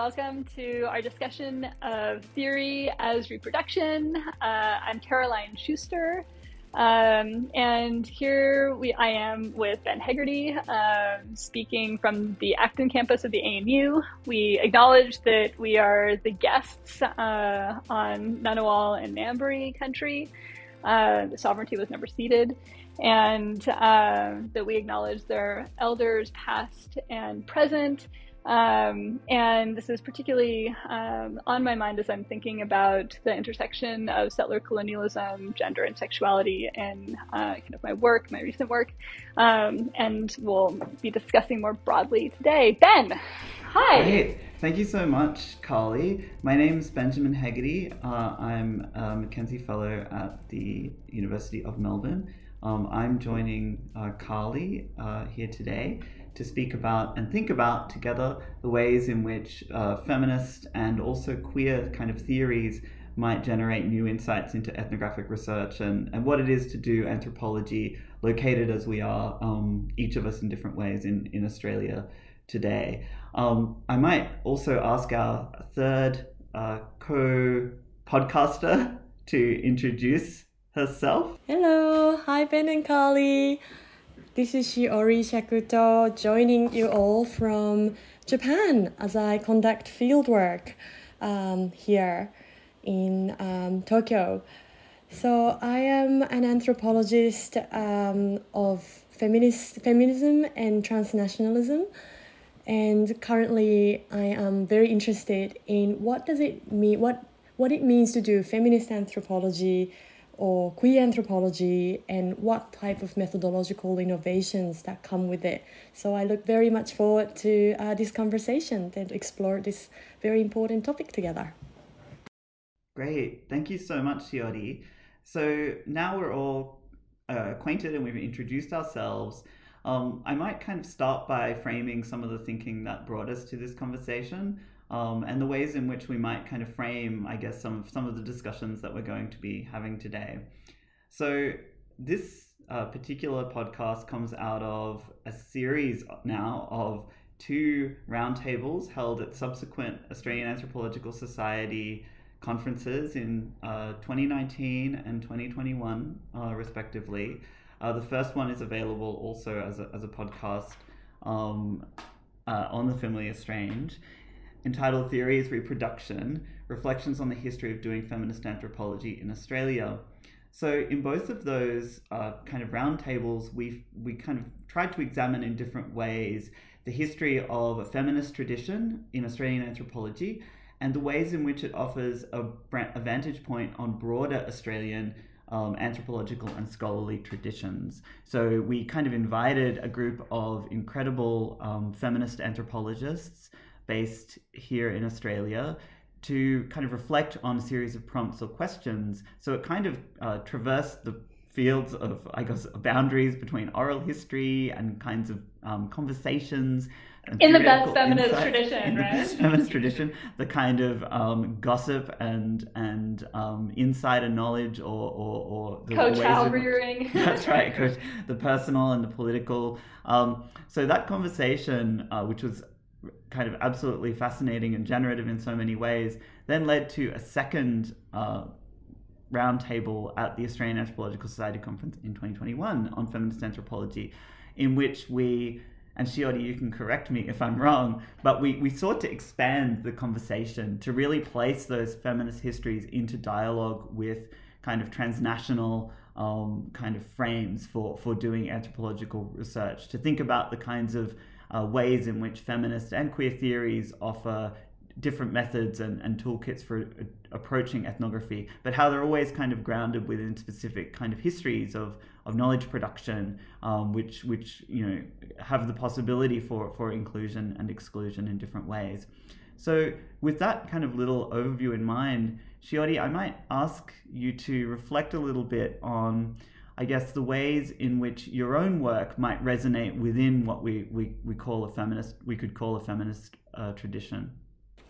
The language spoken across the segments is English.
welcome to our discussion of theory as reproduction. Uh, I'm Caroline Schuster, um, and here we, I am with Ben Hegarty, um, speaking from the Acton campus of the ANU. We acknowledge that we are the guests uh, on Ngunnawal and Ngambri country. Uh, sovereignty was never ceded, and uh, that we acknowledge their elders, past and present, um, and this is particularly um, on my mind as I'm thinking about the intersection of settler colonialism, gender, and sexuality in uh, kind of my work, my recent work. Um, and we'll be discussing more broadly today. Ben, hi. Great. Thank you so much, Carly. My name is Benjamin Hegarty. Uh, I'm a McKenzie Fellow at the University of Melbourne. Um, I'm joining uh, Carly uh, here today to speak about and think about together the ways in which uh, feminist and also queer kind of theories might generate new insights into ethnographic research and, and what it is to do anthropology located as we are, um, each of us in different ways in, in Australia today. Um, I might also ask our third uh, co podcaster to introduce herself. Hello, hi Ben and Carly. This is Shiori Shakuto joining you all from Japan as I conduct fieldwork um, here in um, Tokyo. So I am an anthropologist um, of feminist feminism and transnationalism, and currently I am very interested in what does it mean what what it means to do feminist anthropology or queer anthropology and what type of methodological innovations that come with it. So I look very much forward to uh, this conversation and explore this very important topic together. Great. Thank you so much, Shiori. So now we're all uh, acquainted and we've introduced ourselves. Um, I might kind of start by framing some of the thinking that brought us to this conversation um, and the ways in which we might kind of frame, I guess, some of some of the discussions that we're going to be having today. So this uh, particular podcast comes out of a series now of two roundtables held at subsequent Australian Anthropological Society conferences in uh, 2019 and 2021, uh, respectively. Uh, the first one is available also as a, as a podcast um, uh, on the Familiar Strange entitled Theory as Reproduction Reflections on the History of Doing Feminist Anthropology in Australia. So, in both of those uh, kind of roundtables, we we kind of tried to examine in different ways the history of a feminist tradition in Australian anthropology and the ways in which it offers a, a vantage point on broader Australian um, anthropological and scholarly traditions. So we kind of invited a group of incredible um, feminist anthropologists based here in Australia to kind of reflect on a series of prompts or questions. So it kind of uh, traversed the fields of, I guess, boundaries between oral history and kinds of um, conversations. In the best feminist insight, tradition, in right? The best feminist tradition, the kind of um, gossip and and um, insider knowledge, or or, or the coach ways rearing. That's right, coach. The personal and the political. Um, so that conversation, uh, which was kind of absolutely fascinating and generative in so many ways, then led to a second uh, roundtable at the Australian Anthropological Society conference in 2021 on feminist anthropology, in which we, and Shiori, you can correct me if I'm wrong, but we, we sought to expand the conversation to really place those feminist histories into dialogue with kind of transnational um, kind of frames for, for doing anthropological research, to think about the kinds of uh, ways in which feminist and queer theories offer different methods and, and toolkits for uh, approaching ethnography, but how they're always kind of grounded within specific kind of histories of, of knowledge production, um, which which you know have the possibility for, for inclusion and exclusion in different ways. So with that kind of little overview in mind, Shiori, I might ask you to reflect a little bit on I guess, the ways in which your own work might resonate within what we, we, we call a feminist, we could call a feminist uh, tradition.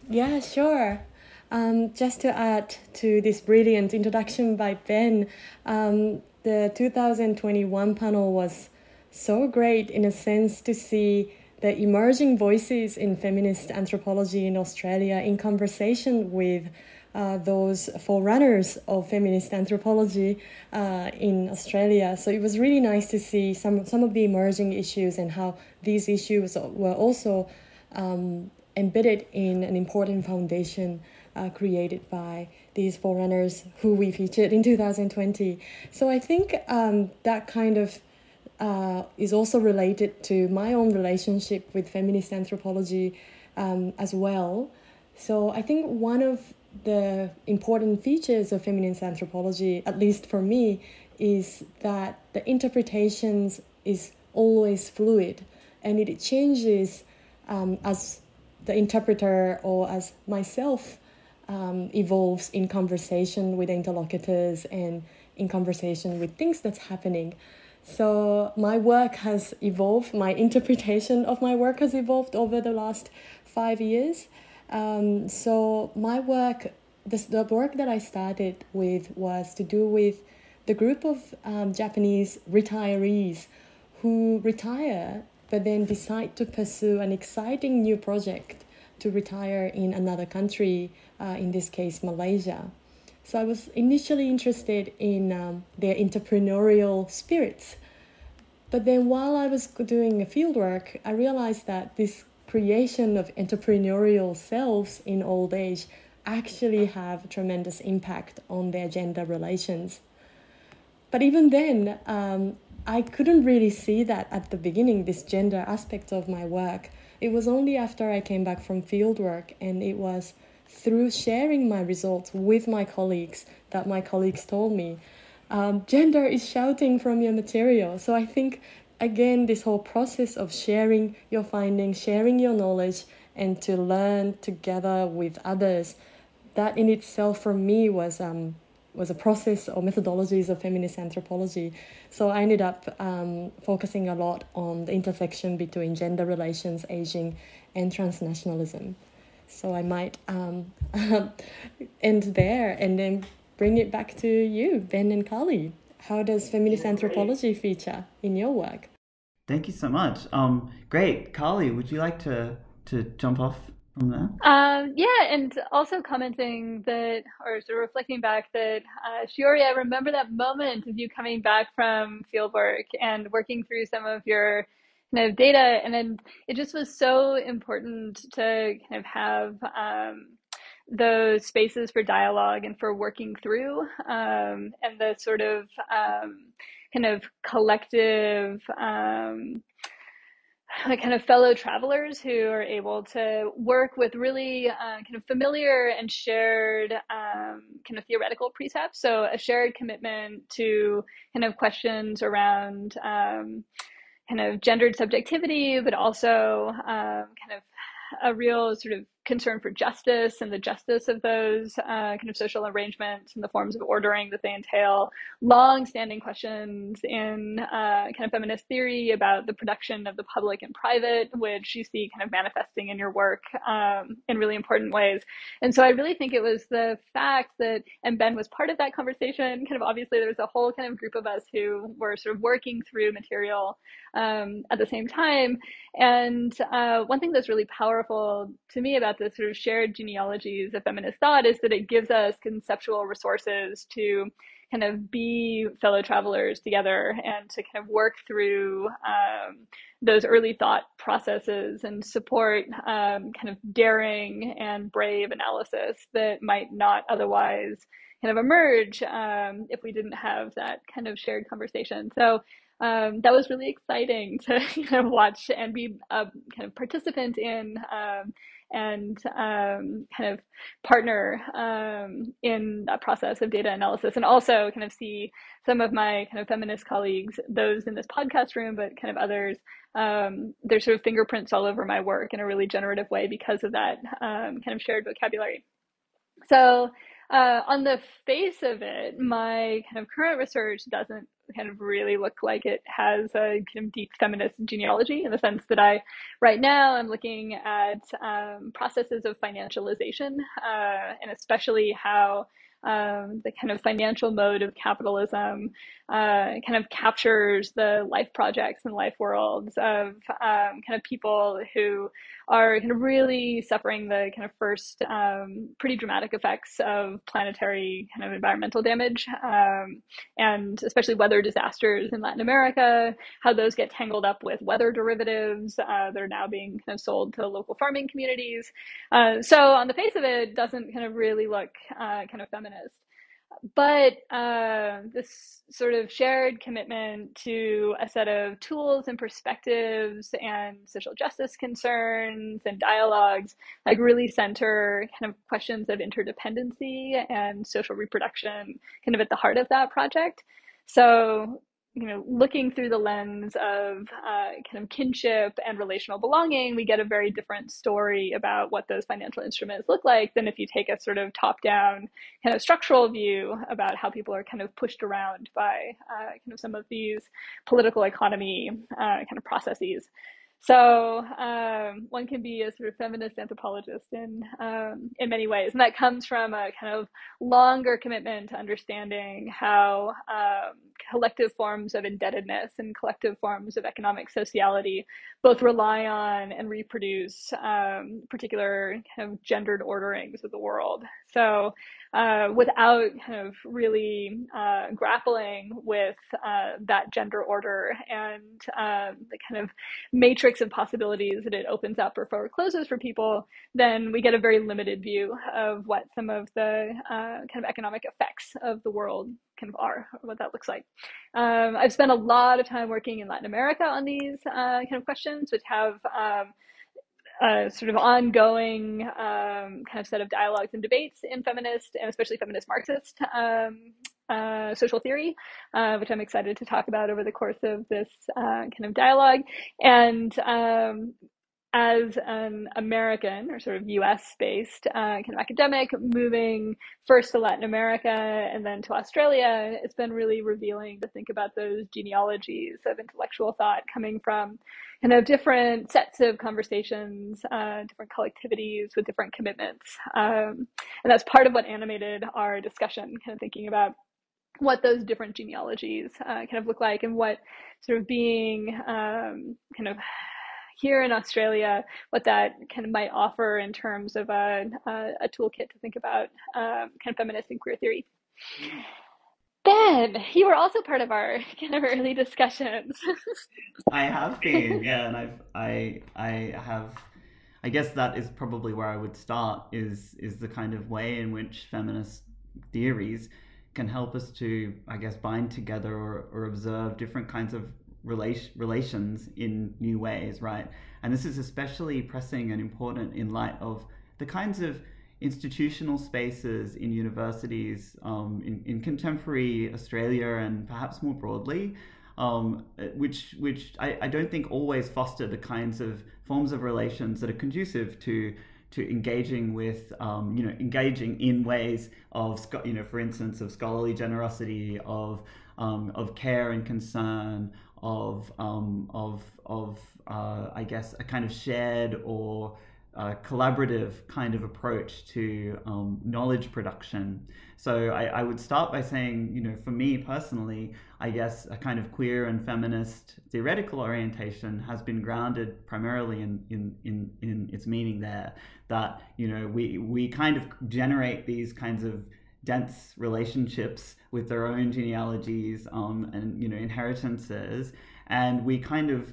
Yeah, sure. Um, just to add to this brilliant introduction by Ben, um, the 2021 panel was so great in a sense to see the emerging voices in feminist anthropology in Australia in conversation with uh, those forerunners of feminist anthropology uh, in Australia. So it was really nice to see some some of the emerging issues and how these issues were also um, embedded in an important foundation uh, created by these forerunners who we featured in 2020. So I think um, that kind of uh, is also related to my own relationship with feminist anthropology um, as well. So I think one of the important features of feminist anthropology, at least for me, is that the interpretations is always fluid and it changes um, as the interpreter or as myself um, evolves in conversation with interlocutors and in conversation with things that's happening. So my work has evolved, my interpretation of my work has evolved over the last five years. Um, so my work, this, the work that I started with was to do with the group of um, Japanese retirees who retire but then decide to pursue an exciting new project to retire in another country, uh, in this case, Malaysia. So I was initially interested in um, their entrepreneurial spirits. But then while I was doing fieldwork, I realized that this creation of entrepreneurial selves in old age actually have tremendous impact on their gender relations. But even then, um, I couldn't really see that at the beginning, this gender aspect of my work. It was only after I came back from fieldwork and it was through sharing my results with my colleagues that my colleagues told me um, gender is shouting from your material. So I think, again, this whole process of sharing your findings, sharing your knowledge, and to learn together with others, that in itself for me was um, was a process or methodologies of feminist anthropology. So I ended up um, focusing a lot on the intersection between gender relations, aging, and transnationalism. So I might um, end there and then bring it back to you, Ben and Carly. How does feminist anthropology feature in your work? Thank you so much. Um, great, Carly. Would you like to to jump off from there? Um, yeah, and also commenting that, or sort of reflecting back that, uh, Shiori, I remember that moment of you coming back from fieldwork and working through some of your kind of data, and then it just was so important to kind of have um, those spaces for dialogue and for working through, um, and the sort of um, kind of collective um, kind of fellow travelers who are able to work with really uh, kind of familiar and shared um, kind of theoretical precepts. So a shared commitment to kind of questions around um, kind of gendered subjectivity, but also um, kind of a real sort of concern for justice and the justice of those uh, kind of social arrangements and the forms of ordering that they entail. Long-standing questions in uh, kind of feminist theory about the production of the public and private, which you see kind of manifesting in your work um, in really important ways. And so I really think it was the fact that, and Ben was part of that conversation. Kind of obviously there was a whole kind of group of us who were sort of working through material um, at the same time. And uh, one thing that's really powerful to me about the sort of shared genealogies of feminist thought is that it gives us conceptual resources to kind of be fellow travelers together and to kind of work through um, those early thought processes and support um, kind of daring and brave analysis that might not otherwise kind of emerge um, if we didn't have that kind of shared conversation. So um, that was really exciting to kind of watch and be a kind of participant in um, and um, kind of partner um, in that process of data analysis and also kind of see some of my kind of feminist colleagues, those in this podcast room, but kind of others, um, sort of fingerprints all over my work in a really generative way because of that um, kind of shared vocabulary. So uh, on the face of it, my kind of current research doesn't kind of really look like it has a kind of deep feminist genealogy in the sense that I, right now, I'm looking at um, processes of financialization uh, and especially how um, the kind of financial mode of capitalism uh, kind of captures the life projects and life worlds of um, kind of people who are kind of really suffering the kind of first um, pretty dramatic effects of planetary kind of environmental damage um, and especially weather disasters in Latin America, how those get tangled up with weather derivatives uh, that are now being kind of sold to local farming communities. Uh, so on the face of it, doesn't kind of really look uh, kind of feminist. But uh, this sort of shared commitment to a set of tools and perspectives and social justice concerns and dialogues like really center kind of questions of interdependency and social reproduction kind of at the heart of that project. So you know, looking through the lens of uh, kind of kinship and relational belonging, we get a very different story about what those financial instruments look like than if you take a sort of top-down kind of structural view about how people are kind of pushed around by uh, kind of some of these political economy uh, kind of processes. So um, one can be a sort of feminist anthropologist in um, in many ways, and that comes from a kind of longer commitment to understanding how um, collective forms of indebtedness and collective forms of economic sociality both rely on and reproduce um, particular kind of gendered orderings of the world. So uh, without kind of really uh, grappling with uh, that gender order and um, the kind of matrix of possibilities that it opens up or forecloses for people, then we get a very limited view of what some of the uh, kind of economic effects of the world kind of are, what that looks like. Um, I've spent a lot of time working in Latin America on these uh, kind of questions, which have um, a sort of ongoing um, kind of set of dialogues and debates in feminist and especially feminist Marxist um, uh, social theory, uh, which I'm excited to talk about over the course of this uh, kind of dialogue. And um, as an American or sort of US based uh, kind of academic moving first to Latin America and then to Australia, it's been really revealing to think about those genealogies of intellectual thought coming from kind of different sets of conversations, uh, different collectivities with different commitments. Um, and that's part of what animated our discussion, kind of thinking about what those different genealogies uh, kind of look like and what sort of being um, kind of here in Australia, what that kind of might offer in terms of a, a, a toolkit to think about um, kind of feminist and queer theory. Ben, you were also part of our kind of early discussions. I have been, yeah, and I've I I have I guess that is probably where I would start is is the kind of way in which feminist theories can help us to, I guess, bind together or, or observe different kinds of relation, relations in new ways, right? And this is especially pressing and important in light of the kinds of institutional spaces in universities um, in, in contemporary Australia and perhaps more broadly, um, which which I, I don't think always foster the kinds of forms of relations that are conducive to to engaging with um, you know engaging in ways of you know for instance of scholarly generosity of um, of care and concern of um, of of uh, I guess a kind of shared or uh, collaborative kind of approach to um, knowledge production. So I, I, would start by saying, you know, for me personally, I guess a kind of queer and feminist theoretical orientation has been grounded primarily in, in, in, in its meaning there. That, you know, we, we kind of generate these kinds of dense relationships with their own genealogies um, and, you know, inheritances. And we kind of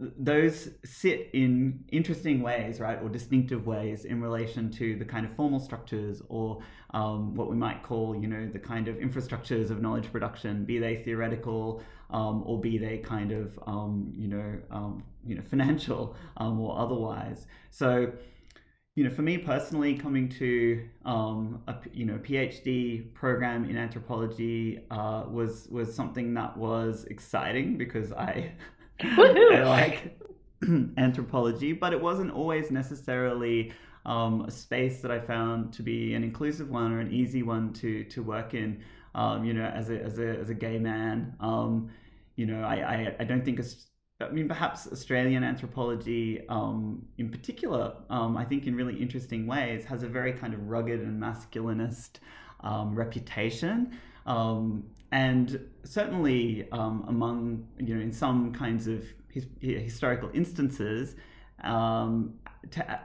those sit in interesting ways, right, or distinctive ways in relation to the kind of formal structures or um, what we might call, you know, the kind of infrastructures of knowledge production, be they theoretical um, or be they kind of, um, you know, um, you know, financial um, or otherwise. So, you know, for me personally, coming to um, a you know PhD program in anthropology uh, was was something that was exciting because I I like anthropology, but it wasn't always necessarily um, a space that I found to be an inclusive one or an easy one to to work in. Um, you know, as a as a as a gay man, um, you know, I, I, I don't think it's. I mean, perhaps Australian anthropology, um, in particular, um, I think in really interesting ways, has a very kind of rugged and masculinist um, reputation. Um, and certainly um, among, you know, in some kinds of his, historical instances, um,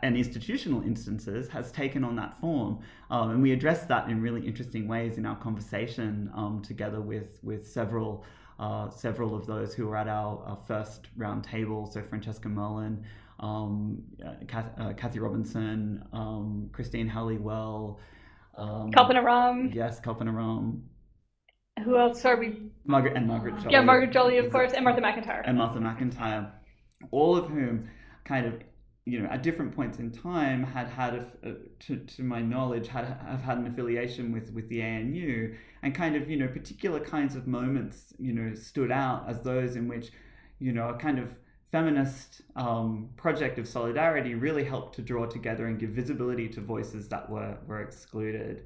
and institutional instances has taken on that form. And we address that in really interesting ways in our conversation together with, with several, uh, several of those who were at our, our first round table. So Francesca Merlan, um, uh, uh, Kathy Robinson, um, Christine Helliwell. Um, Kalpana Ram. Yes, Kalpana Ram. Who else are we? Margaret and Margaret Jolly. Yeah, Margaret Jolly, of course, and Martha McIntyre. And Martha McIntyre. All of whom kind of you know, at different points in time, had had, a, a, to, to my knowledge, had have had an affiliation with with the ANU, and kind of, you know, particular kinds of moments, you know, stood out as those in which, you know, a kind of feminist um, project of solidarity really helped to draw together and give visibility to voices that were were excluded.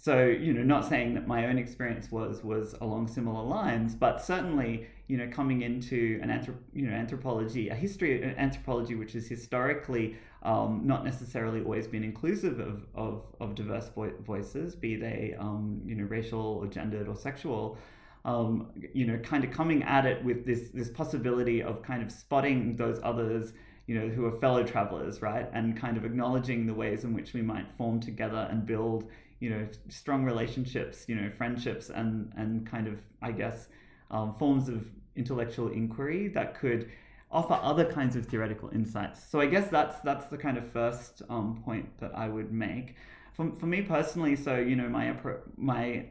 So, you know, not saying that my own experience was was along similar lines, but certainly, you know, coming into an anthrop- you know anthropology, a history of anthropology which is historically um, not necessarily always been inclusive of of, of diverse vo- voices, be they um, you know racial or gendered or sexual. Um, you know, kind of coming at it with this this possibility of kind of spotting those others you know, who are fellow travelers, right? And kind of acknowledging the ways in which we might form together and build, you know strong relationships you know friendships and and kind of i guess um, forms of intellectual inquiry that could offer other kinds of theoretical insights. So i guess that's that's the kind of first um, point that i would make. For, for me personally so you know my my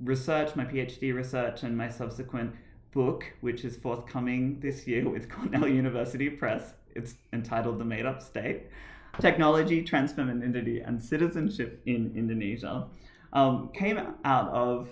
research my phd research and my subsequent book which is forthcoming this year with cornell university press it's entitled the made up state Technology, Transfemininity, and Citizenship in Indonesia um, came out of,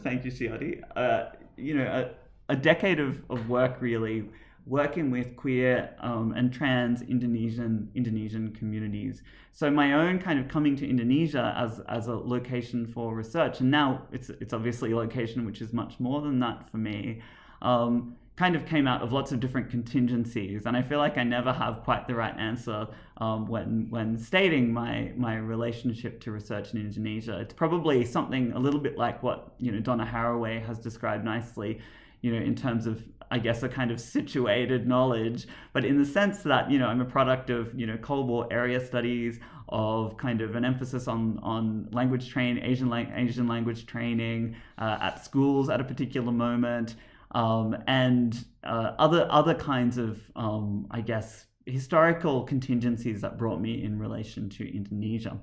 thank you, Shiori, uh, you know, a, a decade of, of work really working with queer um, and trans Indonesian Indonesian communities. So my own kind of coming to Indonesia as as a location for research, and now it's it's obviously a location which is much more than that for me. Um, kind of came out of lots of different contingencies, and I feel like I never have quite the right answer um, when when stating my my relationship to research in Indonesia. It's probably something a little bit like what you know Donna Haraway has described nicely, you know, in terms of I guess a kind of situated knowledge, but in the sense that you know I'm a product of you know Cold War area studies, of kind of an emphasis on on language train Asian Asian language training uh, at schools at a particular moment um, and uh, other other kinds of um, I guess historical contingencies that brought me in relation to Indonesia.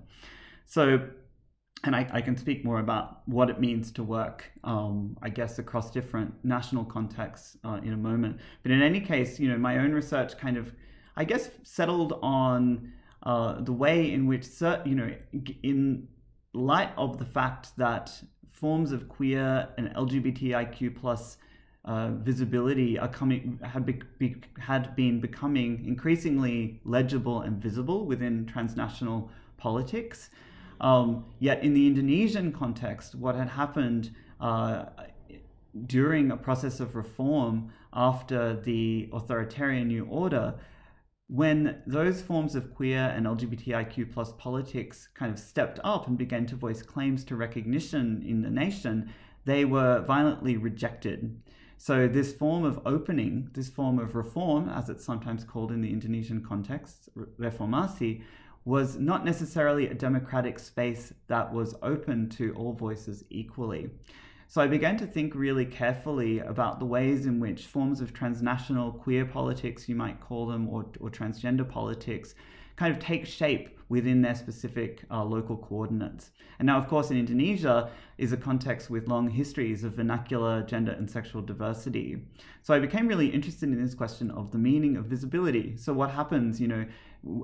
So, and I, I can speak more about what it means to work, um, I guess, across different national contexts uh, in a moment. But in any case, you know, my own research kind of, I guess, settled on uh, the way in which, you know, in light of the fact that forms of queer and LGBTIQ plus uh, visibility are coming had be, be, had been becoming increasingly legible and visible within transnational politics. Um, yet in the Indonesian context, what had happened uh, during a process of reform after the authoritarian new order, when those forms of queer and LGBTIQ plus politics kind of stepped up and began to voice claims to recognition in the nation, they were violently rejected. So, this form of opening, this form of reform, as it's sometimes called in the Indonesian context, reformasi, was not necessarily a democratic space that was open to all voices equally. So I began to think really carefully about the ways in which forms of transnational queer politics, you might call them, or, or transgender politics, kind of take shape within their specific uh, local coordinates. And now, of course, in Indonesia is a context with long histories of vernacular, gender, and sexual diversity. So I became really interested in this question of the meaning of visibility. So what happens, you know,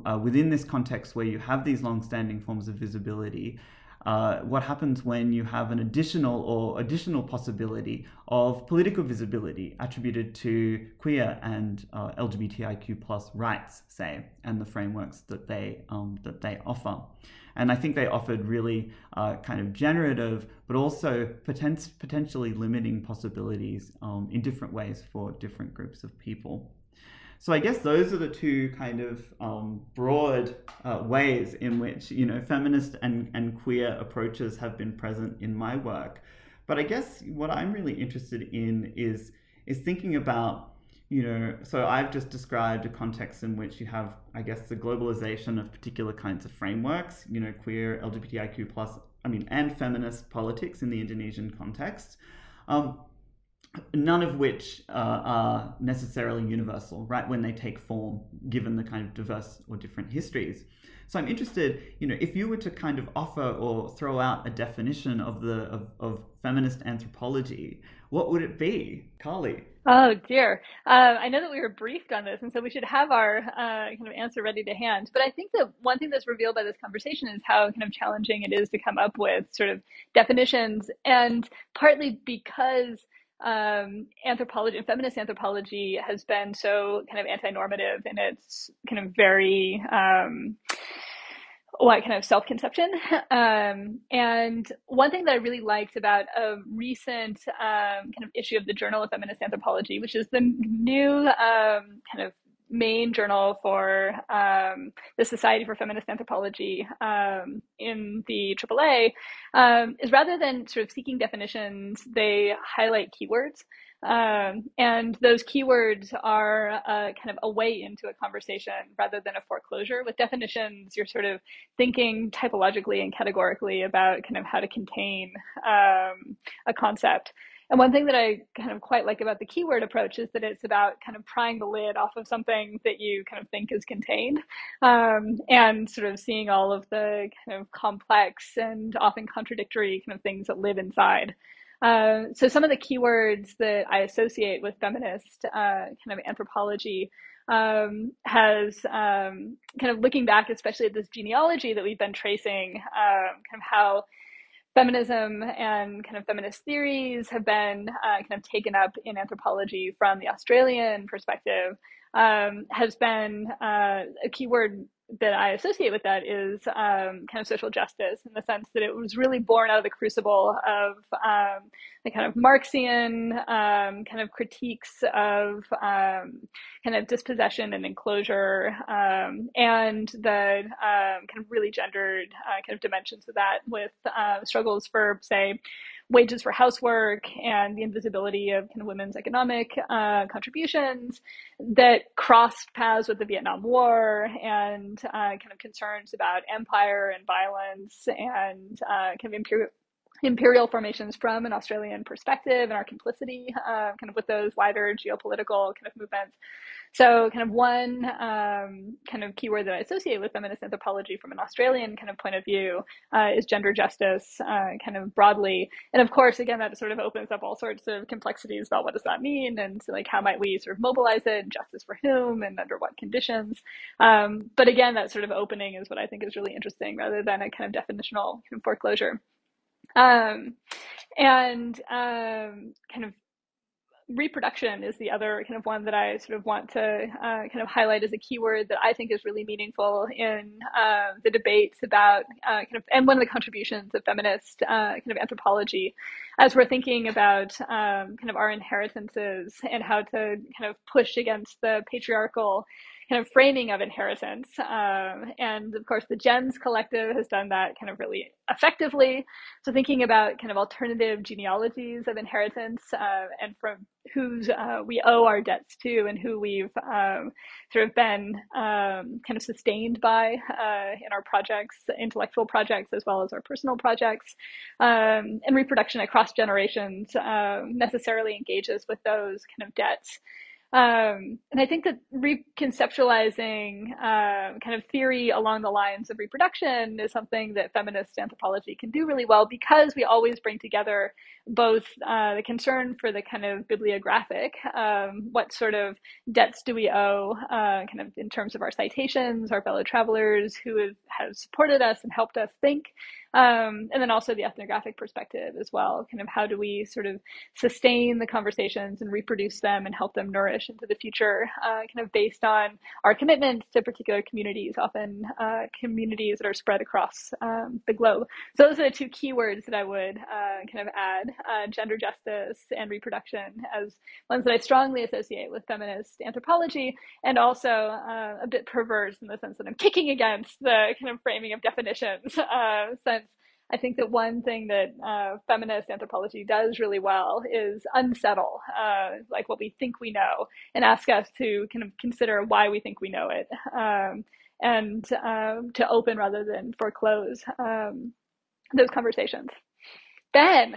uh, within this context where you have these long-standing forms of visibility, uh, what happens when you have an additional or additional possibility of political visibility attributed to queer and uh, LGBTIQ plus rights, say, and the frameworks that they um, that they offer. And I think they offered really uh, kind of generative, but also poten- potentially limiting possibilities um, in different ways for different groups of people. So I guess those are the two kind of um, broad uh, ways in which you know feminist and, and queer approaches have been present in my work. But I guess what I'm really interested in is is thinking about you know so I've just described a context in which you have I guess the globalization of particular kinds of frameworks you know queer LGBTIQ plus I mean and feminist politics in the Indonesian context. Um, none of which uh, are necessarily universal, right, when they take form, given the kind of diverse or different histories. So I'm interested, you know, if you were to kind of offer or throw out a definition of the of, of feminist anthropology, what would it be, Carly? Oh dear. Uh, I know that we were briefed on this, and so we should have our uh, kind of answer ready to hand. But I think that one thing that's revealed by this conversation is how kind of challenging it is to come up with sort of definitions, and partly because um, anthropology and feminist anthropology has been so kind of anti-normative in its kind of very um, what kind of self-conception. Um, and one thing that i really liked about a recent um, kind of issue of the journal of feminist anthropology which is the new um, kind of main journal for um, the Society for Feminist Anthropology um, in the AAA um, is rather than sort of seeking definitions, they highlight keywords. Um, and those keywords are uh, kind of a way into a conversation rather than a foreclosure. With definitions, you're sort of thinking typologically and categorically about kind of how to contain um, a concept. And one thing that I kind of quite like about the keyword approach is that it's about kind of prying the lid off of something that you kind of think is contained um, and sort of seeing all of the kind of complex and often contradictory kind of things that live inside. Uh, so some of the keywords that I associate with feminist uh, kind of anthropology um, has um, kind of looking back, especially at this genealogy that we've been tracing, um, kind of how feminism and kind of feminist theories have been uh, kind of taken up in anthropology from the Australian perspective um, has been uh, a keyword that I associate with that is um, kind of social justice in the sense that it was really born out of the crucible of um, the kind of Marxian um, kind of critiques of um, kind of dispossession and enclosure um, and the um, kind of really gendered uh, kind of dimensions of that with uh, struggles for, say, wages for housework and the invisibility of kind of women's economic uh, contributions that crossed paths with the Vietnam War and uh, kind of concerns about empire and violence and uh, kind of imperial imperial formations from an Australian perspective and our complicity uh, kind of with those wider geopolitical kind of movements. So, kind of one um, kind of keyword that I associate with feminist anthropology from an Australian kind of point of view uh, is gender justice, uh, kind of broadly. And of course, again, that sort of opens up all sorts of complexities about what does that mean, and so, like how might we sort of mobilize it, justice for whom, and under what conditions. Um, but again, that sort of opening is what I think is really interesting, rather than a kind of definitional kind of foreclosure. Um, and um, kind of reproduction is the other kind of one that I sort of want to uh, kind of highlight as a keyword that I think is really meaningful in uh, the debates about uh, kind of and one of the contributions of feminist uh, kind of anthropology as we're thinking about um, kind of our inheritances and how to kind of push against the patriarchal kind of framing of inheritance. Um, and of course, the GENS Collective has done that kind of really effectively. So thinking about kind of alternative genealogies of inheritance uh, and from whose uh, we owe our debts to and who we've um, sort of been um, kind of sustained by uh, in our projects, intellectual projects, as well as our personal projects. Um, and reproduction across generations um, necessarily engages with those kind of debts. Um, and I think that reconceptualizing uh, kind of theory along the lines of reproduction is something that feminist anthropology can do really well because we always bring together both uh, the concern for the kind of bibliographic, um, what sort of debts do we owe, uh, kind of in terms of our citations, our fellow travelers who have, have supported us and helped us think, um, and then also the ethnographic perspective as well. Kind of how do we sort of sustain the conversations and reproduce them and help them nourish into the future, uh, kind of based on our commitments to particular communities, often uh, communities that are spread across um, the globe. So those are the two keywords that I would uh, kind of add: uh, gender justice and reproduction as ones that I strongly associate with feminist anthropology, and also uh, a bit perverse in the sense that I'm kicking against the kind of framing of definitions, since I think that one thing that uh, feminist anthropology does really well is unsettle, uh, like what we think we know, and ask us to kind of consider why we think we know it, um, and um, to open rather than foreclose um, those conversations. Ben,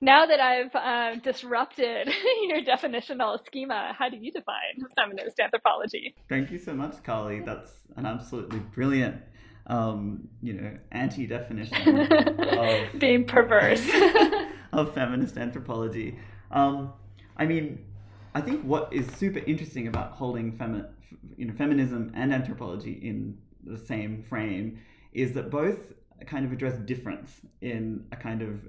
now that I've uh, disrupted your definitional schema, how do you define feminist anthropology? Thank you so much, Carly. That's an absolutely brilliant um, you know, anti-definition of being perverse of feminist anthropology. Um, I mean, I think what is super interesting about holding femi- you know, feminism and anthropology in the same frame is that both kind of address difference in a kind of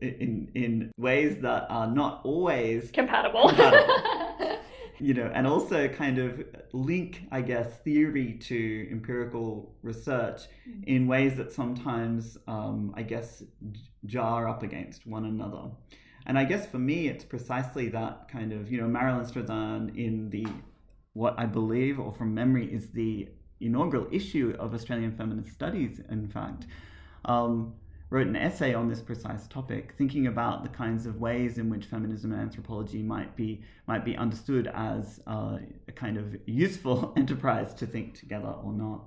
in in ways that are not always compatible. compatible. you know, and also kind of link, I guess, theory to empirical research mm. in ways that sometimes, um, I guess, jar up against one another. And I guess for me, it's precisely that kind of, you know, Marilyn Strathern in the, what I believe, or from memory, is the inaugural issue of Australian Feminist Studies, in fact. Um, wrote an essay on this precise topic, thinking about the kinds of ways in which feminism and anthropology might be might be understood as uh, a kind of useful enterprise to think together or not.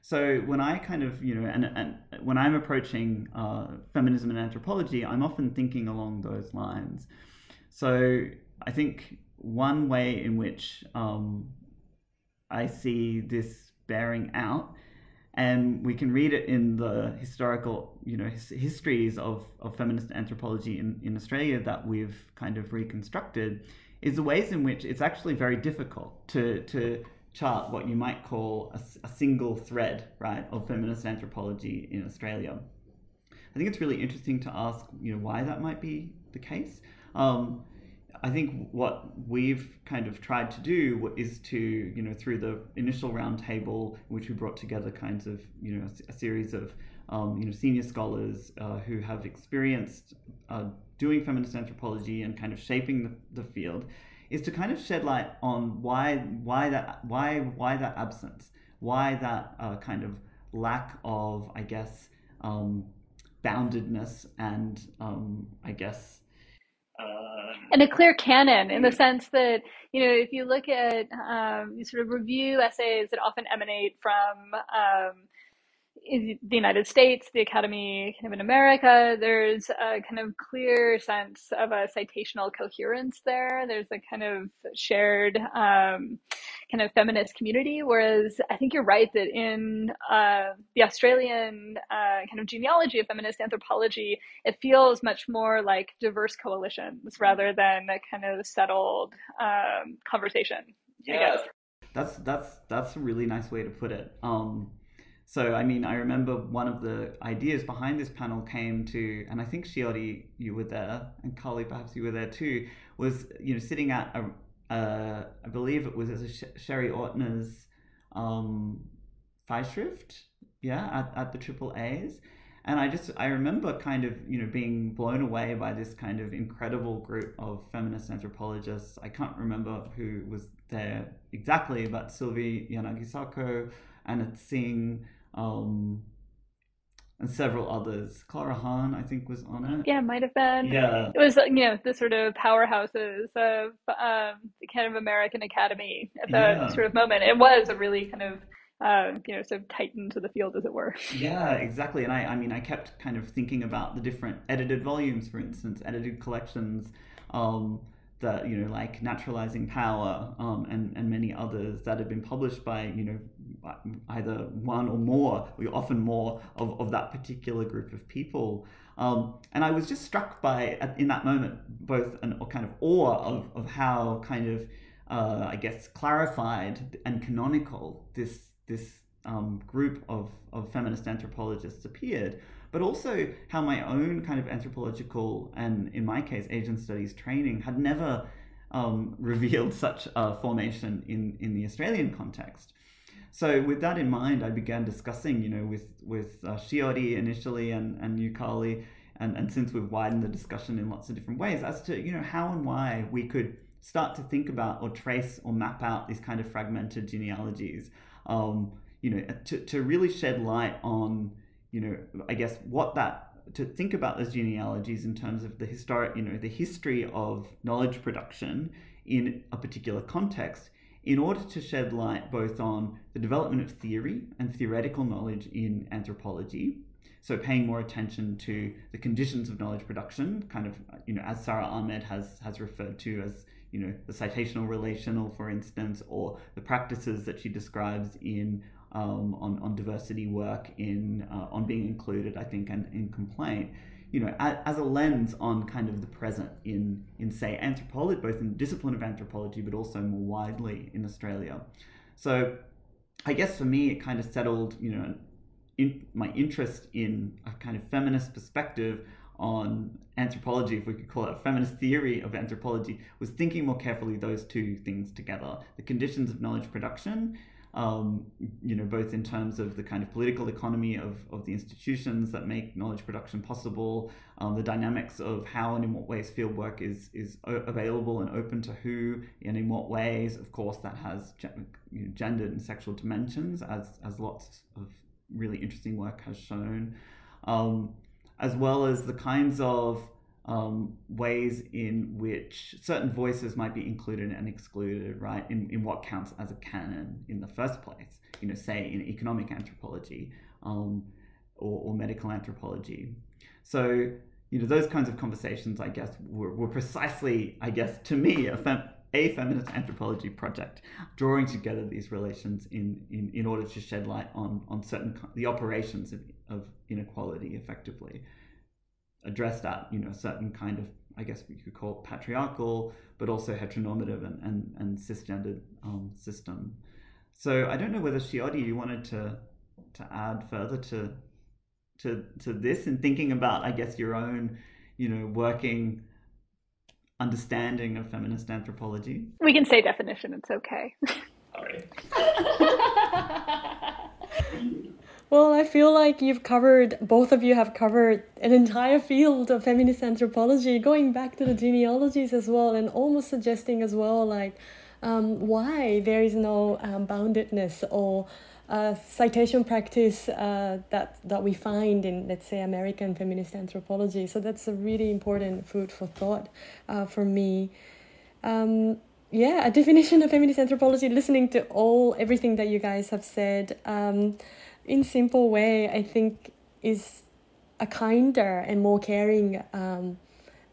So when I kind of you know and, and when I'm approaching uh, feminism and anthropology, I'm often thinking along those lines. So I think one way in which um, I see this bearing out and we can read it in the historical, you know, his, histories of, of feminist anthropology in, in Australia that we've kind of reconstructed, is the ways in which it's actually very difficult to, to chart what you might call a, a single thread, right, of feminist anthropology in Australia. I think it's really interesting to ask, you know, why that might be the case. Um, I think what we've kind of tried to do is to, you know, through the initial roundtable, which we brought together kinds of, you know, a, series of, um, you know, senior scholars uh, who have experienced uh, doing feminist anthropology and kind of shaping the, the field, is to kind of shed light on why why that why why that absence, why that uh, kind of lack of, I guess, um, boundedness and um, I guess uh, and a clear canon in the sense that you know if you look at um, sort of review essays that often emanate from um, in the United States, the Academy kind of in America, there's a kind of clear sense of a citational coherence there. There's a kind of shared um, kind of feminist community. Whereas I think you're right that in uh, the Australian uh, kind of genealogy of feminist anthropology, it feels much more like diverse coalitions rather than a kind of settled um, conversation. Yeah. That's that's that's a really nice way to put it. Um, so, I mean, I remember one of the ideas behind this panel came to, and I think Shiori, you were there, and Carly, perhaps you were there too, was, you know, sitting at a, uh, I believe it was a Sherry Ortner's um, yeah, at, at the Triple A's. And I just, I remember kind of, you know, being blown away by this kind of incredible group of feminist anthropologists. I can't remember who was there exactly, but Sylvie Yanagisako, Anna Tsing, um, and several others. Clara Hahn, I think, was on it. Yeah, might have been. Yeah, it was you know the sort of powerhouses of um, the kind of American Academy at that yeah. sort of moment. It was a really kind of uh, you know, sort of titan to the field, as it were. Yeah, exactly. And I, I mean, I kept kind of thinking about the different edited volumes, for instance, edited collections. Um, that you know like naturalizing power um, and and many others that have been published by you know either one or more or often more of, of that particular group of people um, and I was just struck by in that moment both an kind of awe of, of how kind of uh, I guess clarified and canonical this this um, group of, of feminist anthropologists appeared but also how my own kind of anthropological and, in my case, Asian studies training had never um, revealed such a formation in, in the Australian context. So with that in mind, I began discussing, you know, with with uh, Shiori initially and and Yukali, and and since we've widened the discussion in lots of different ways as to you know how and why we could start to think about or trace or map out these kind of fragmented genealogies, um, you know, to to really shed light on, you know, I guess what that to think about those genealogies in terms of the historic, you know, the history of knowledge production in a particular context in order to shed light both on the development of theory and theoretical knowledge in anthropology. So paying more attention to the conditions of knowledge production, kind of, you know, as Sara Ahmed has, has referred to as, you know, the citational relational, for instance, or the practices that she describes in um, on, on diversity work in uh, on being included, I think, and in complaint, you know, as, a lens on kind of the present in in say anthropology, both in the discipline of anthropology, but also more widely in Australia. So, I guess for me, it kind of settled, you know, in, my interest in a kind of feminist perspective on anthropology, if we could call it a feminist theory of anthropology, was thinking more carefully those two things together: the conditions of knowledge production um, you know, both in terms of the kind of political economy of, of the institutions that make knowledge production possible, um, the dynamics of how and in what ways fieldwork is is available and open to who and in what ways. Of course, that has you know, gendered and sexual dimensions, as as lots of really interesting work has shown, um, as well as the kinds of um, ways in which certain voices might be included and excluded, right, in, in what counts as a canon in the first place, you know, say in economic anthropology um, or, or, medical anthropology. So, you know, those kinds of conversations, I guess, were, were precisely, I guess, to me, a, fem- a feminist anthropology project, drawing together these relations in, in, in order to shed light on, on certain, the operations of, of inequality effectively addressed that, you know a certain kind of I guess we could call it patriarchal, but also heteronormative and and, and cisgendered um, system. So I don't know whether Shiori you wanted to to add further to to to this in thinking about I guess your own you know working understanding of feminist anthropology. We can say definition. It's okay. Sorry. Well, I feel like you've covered, both of you have covered an entire field of feminist anthropology, going back to the genealogies as well, and almost suggesting as well, like, um, why there is no um, boundedness or uh, citation practice uh, that, that we find in, let's say, American feminist anthropology. So that's a really important food for thought uh, for me. Um, yeah, a definition of feminist anthropology, listening to all everything that you guys have said. Um, in simple way, I think is a kinder and more caring um,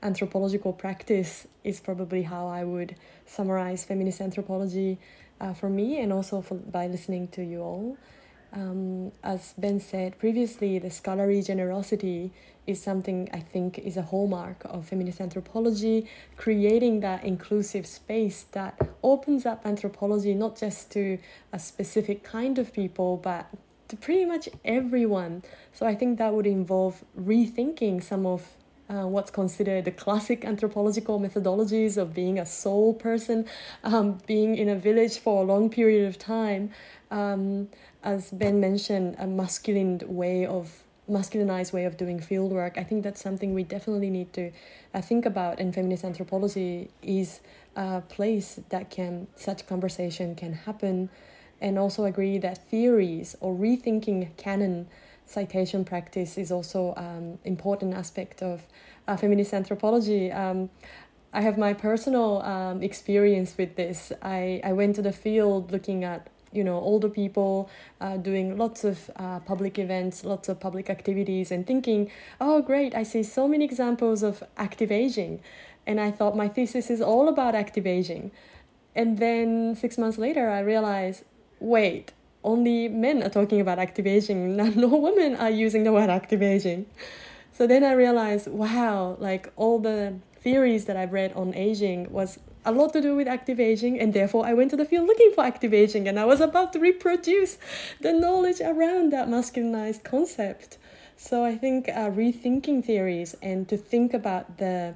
anthropological practice is probably how I would summarize feminist anthropology uh, for me and also for, by listening to you all. Um, as Ben said previously, the scholarly generosity is something I think is a hallmark of feminist anthropology, creating that inclusive space that opens up anthropology not just to a specific kind of people, but to pretty much everyone. So I think that would involve rethinking some of uh, what's considered the classic anthropological methodologies of being a sole person, um, being in a village for a long period of time. Um, as Ben mentioned, a masculine way of masculinized way of doing field work. I think that's something we definitely need to uh, think about. And feminist anthropology is a place that can such conversation can happen and also agree that theories or rethinking canon citation practice is also um, important aspect of uh, feminist anthropology. Um, I have my personal um, experience with this. I, I went to the field looking at you know older people uh, doing lots of uh, public events, lots of public activities, and thinking, oh great, I see so many examples of active aging, and I thought my thesis is all about active aging. And then six months later, I realized wait, only men are talking about activation, aging, no women are using the word activation. So then I realized, wow, like all the theories that I've read on aging was a lot to do with active aging, and therefore I went to the field looking for active aging, and I was about to reproduce the knowledge around that masculinized concept. So I think uh, rethinking theories and to think about the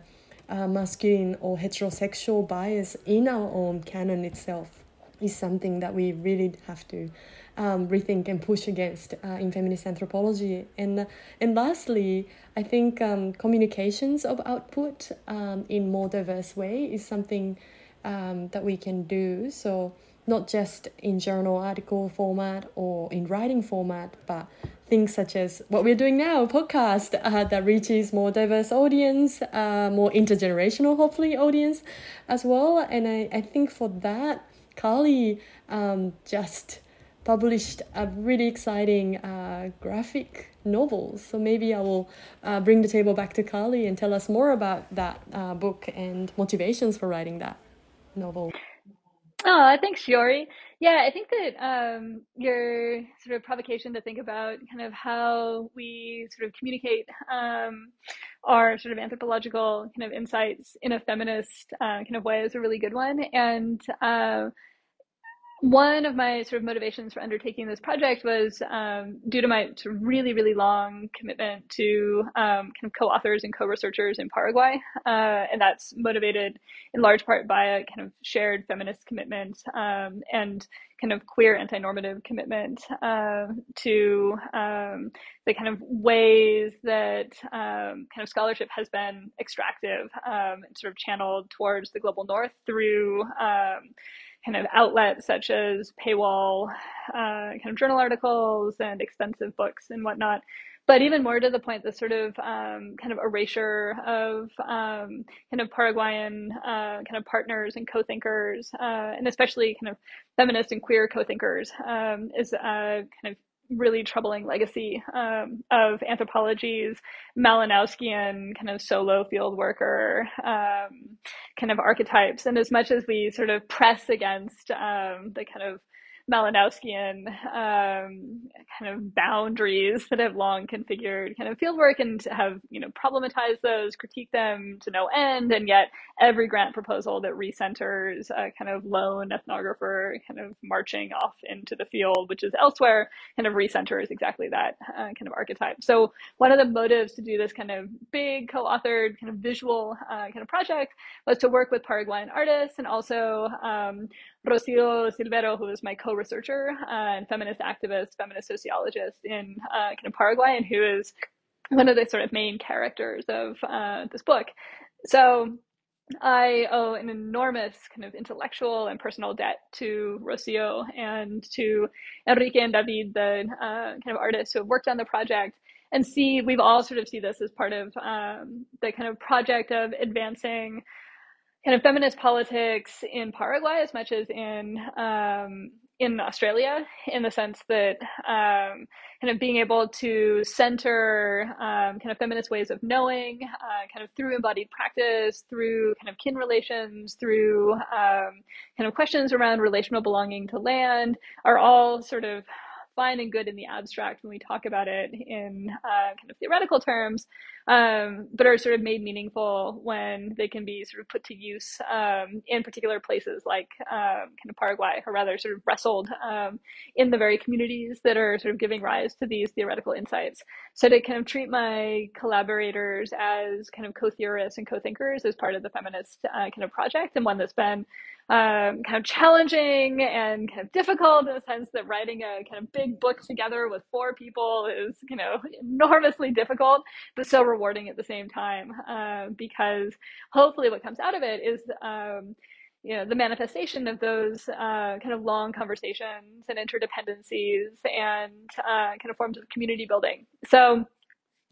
uh, masculine or heterosexual bias in our own canon itself is something that we really have to um, rethink and push against uh, in feminist anthropology. And and lastly, I think um, communications of output um, in more diverse way is something um, that we can do. So not just in journal article format or in writing format, but things such as what we're doing now, podcast uh, that reaches more diverse audience, uh, more intergenerational, hopefully, audience as well. And I, I think for that, Carly um, just published a really exciting uh, graphic novel. So maybe I will uh, bring the table back to Carly and tell us more about that uh, book and motivations for writing that novel. Oh, thanks, Shiori. Yeah, I think that um, your sort of provocation to think about kind of how we sort of communicate um, our sort of anthropological kind of insights in a feminist uh, kind of way is a really good one. And uh, one of my sort of motivations for undertaking this project was um, due to my sort of really, really long commitment to um, kind of co-authors and co-researchers in Paraguay, uh, and that's motivated in large part by a kind of shared feminist commitment um, and kind of queer anti-normative commitment uh, to um, the kind of ways that um, kind of scholarship has been extractive um, and sort of channeled towards the global north through kind of outlets such as paywall uh, kind of journal articles and expensive books and whatnot. But even more to the point, the sort of um, kind of erasure of um, kind of Paraguayan uh, kind of partners and co-thinkers, uh, and especially kind of feminist and queer co-thinkers, um, is kind of really troubling legacy um, of anthropology's Malinowskian kind of solo field worker um, kind of archetypes. And as much as we sort of press against um, the kind of Malinowskian um, kind of boundaries that have long configured kind of fieldwork and have you know problematized those, critique them to no end, and yet every grant proposal that recenters a kind of lone ethnographer kind of marching off into the field, which is elsewhere, kind of recenters exactly that uh, kind of archetype. So one of the motives to do this kind of big co-authored kind of visual uh, kind of project was to work with Paraguayan artists and also um, Rocio Silvero, who is my co-researcher uh, and feminist activist, feminist sociologist in uh, kind of Paraguay, and who is one of the sort of main characters of uh, this book. So I owe an enormous kind of intellectual and personal debt to Rocio and to Enrique and David, the uh, kind of artists who have worked on the project. And see, we've all sort of see this as part of um, the kind of project of advancing kind of feminist politics in Paraguay as much as in um, in Australia, in the sense that um, kind of being able to center um, kind of feminist ways of knowing, uh, kind of through embodied practice, through kind of kin relations, through um, kind of questions around relational belonging to land, are all sort of fine and good in the abstract when we talk about it in uh, kind of theoretical terms, um, but are sort of made meaningful when they can be sort of put to use um, in particular places like um, kind of Paraguay, or rather sort of wrestled um, in the very communities that are sort of giving rise to these theoretical insights. So to kind of treat my collaborators as kind of co-theorists and co-thinkers as part of the feminist uh, kind of project and one that's been um, kind of challenging and kind of difficult in the sense that writing a kind of big book together with four people is, you know, enormously difficult, but so rewarding at the same time uh, because hopefully what comes out of it is, um, you know, the manifestation of those uh, kind of long conversations and interdependencies and uh, kind of forms of community building. So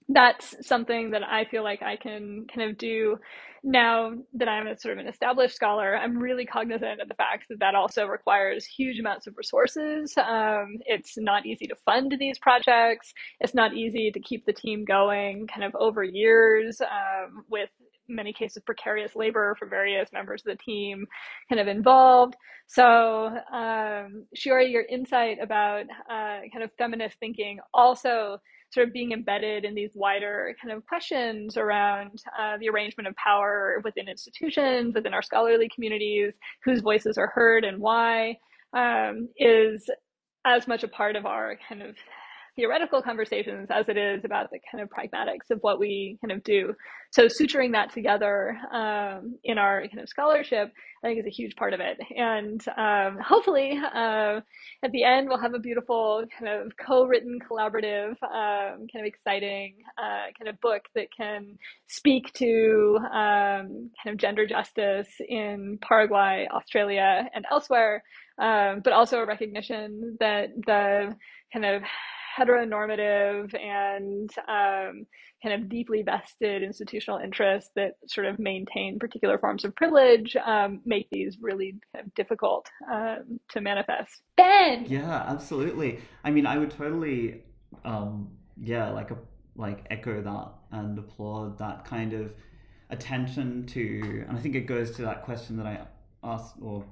that's something that I feel like I can kind of do now that I'm a sort of an established scholar. I'm really cognizant of the fact that that also requires huge amounts of resources. Um, it's not easy to fund these projects. It's not easy to keep the team going kind of over years um, with many cases precarious labor for various members of the team kind of involved. So, um, Shiori, your insight about uh, kind of feminist thinking also sort of being embedded in these wider kind of questions around uh, the arrangement of power within institutions, within our scholarly communities, whose voices are heard and why, um, is as much a part of our kind of theoretical conversations as it is about the kind of pragmatics of what we kind of do. So suturing that together um, in our kind of scholarship, I think is a huge part of it. And um, hopefully, uh, at the end, we'll have a beautiful kind of co-written, collaborative, um, kind of exciting uh, kind of book that can speak to um, kind of gender justice in Paraguay, Australia, and elsewhere. Um, but also a recognition that the kind of heteronormative and um, kind of deeply vested institutional interests that sort of maintain particular forms of privilege um, make these really kind of difficult um, to manifest. Ben. Yeah, absolutely. I mean, I would totally, um, yeah, like a like echo that and applaud that kind of attention to, and I think it goes to that question that I asked or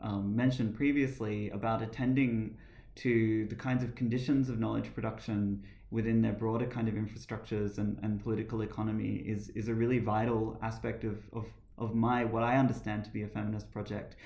um, mentioned previously about attending to the kinds of conditions of knowledge production within their broader kind of infrastructures and, and political economy is, is a really vital aspect of, of, of my what I understand to be a feminist project